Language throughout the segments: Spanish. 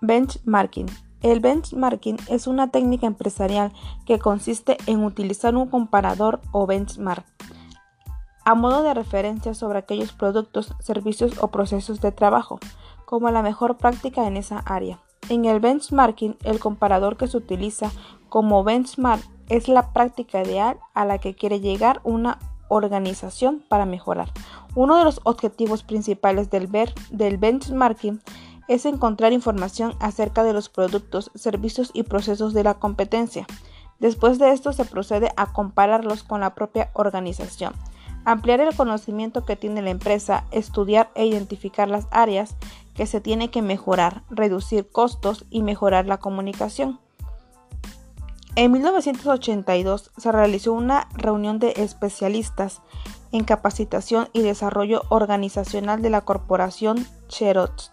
Benchmarking. El benchmarking es una técnica empresarial que consiste en utilizar un comparador o benchmark a modo de referencia sobre aquellos productos, servicios o procesos de trabajo, como la mejor práctica en esa área. En el benchmarking, el comparador que se utiliza como benchmark es la práctica ideal a la que quiere llegar una organización para mejorar. Uno de los objetivos principales del, del benchmarking es encontrar información acerca de los productos, servicios y procesos de la competencia. Después de esto se procede a compararlos con la propia organización, ampliar el conocimiento que tiene la empresa, estudiar e identificar las áreas que se tiene que mejorar, reducir costos y mejorar la comunicación. En 1982 se realizó una reunión de especialistas en capacitación y desarrollo organizacional de la corporación Xerox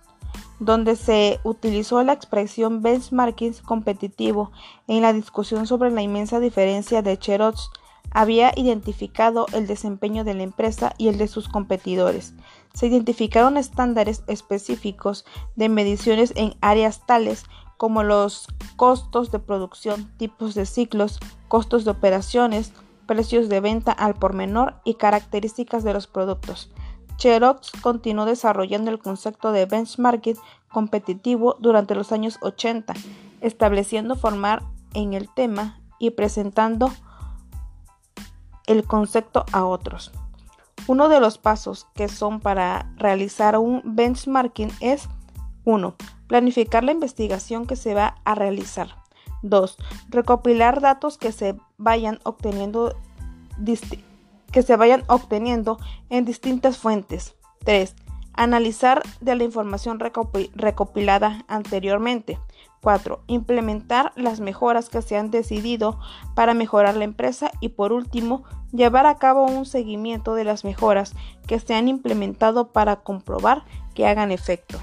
donde se utilizó la expresión benchmarking competitivo en la discusión sobre la inmensa diferencia de Xerox había identificado el desempeño de la empresa y el de sus competidores. Se identificaron estándares específicos de mediciones en áreas tales como los costos de producción, tipos de ciclos, costos de operaciones, precios de venta al por menor y características de los productos. Xerox continuó desarrollando el concepto de benchmarking competitivo durante los años 80, estableciendo formar en el tema y presentando el concepto a otros. Uno de los pasos que son para realizar un benchmarking es 1. Planificar la investigación que se va a realizar. 2. Recopilar datos que se vayan obteniendo que se vayan obteniendo en distintas fuentes. 3. Analizar de la información recopilada anteriormente. 4. Implementar las mejoras que se han decidido para mejorar la empresa. Y por último, llevar a cabo un seguimiento de las mejoras que se han implementado para comprobar que hagan efecto.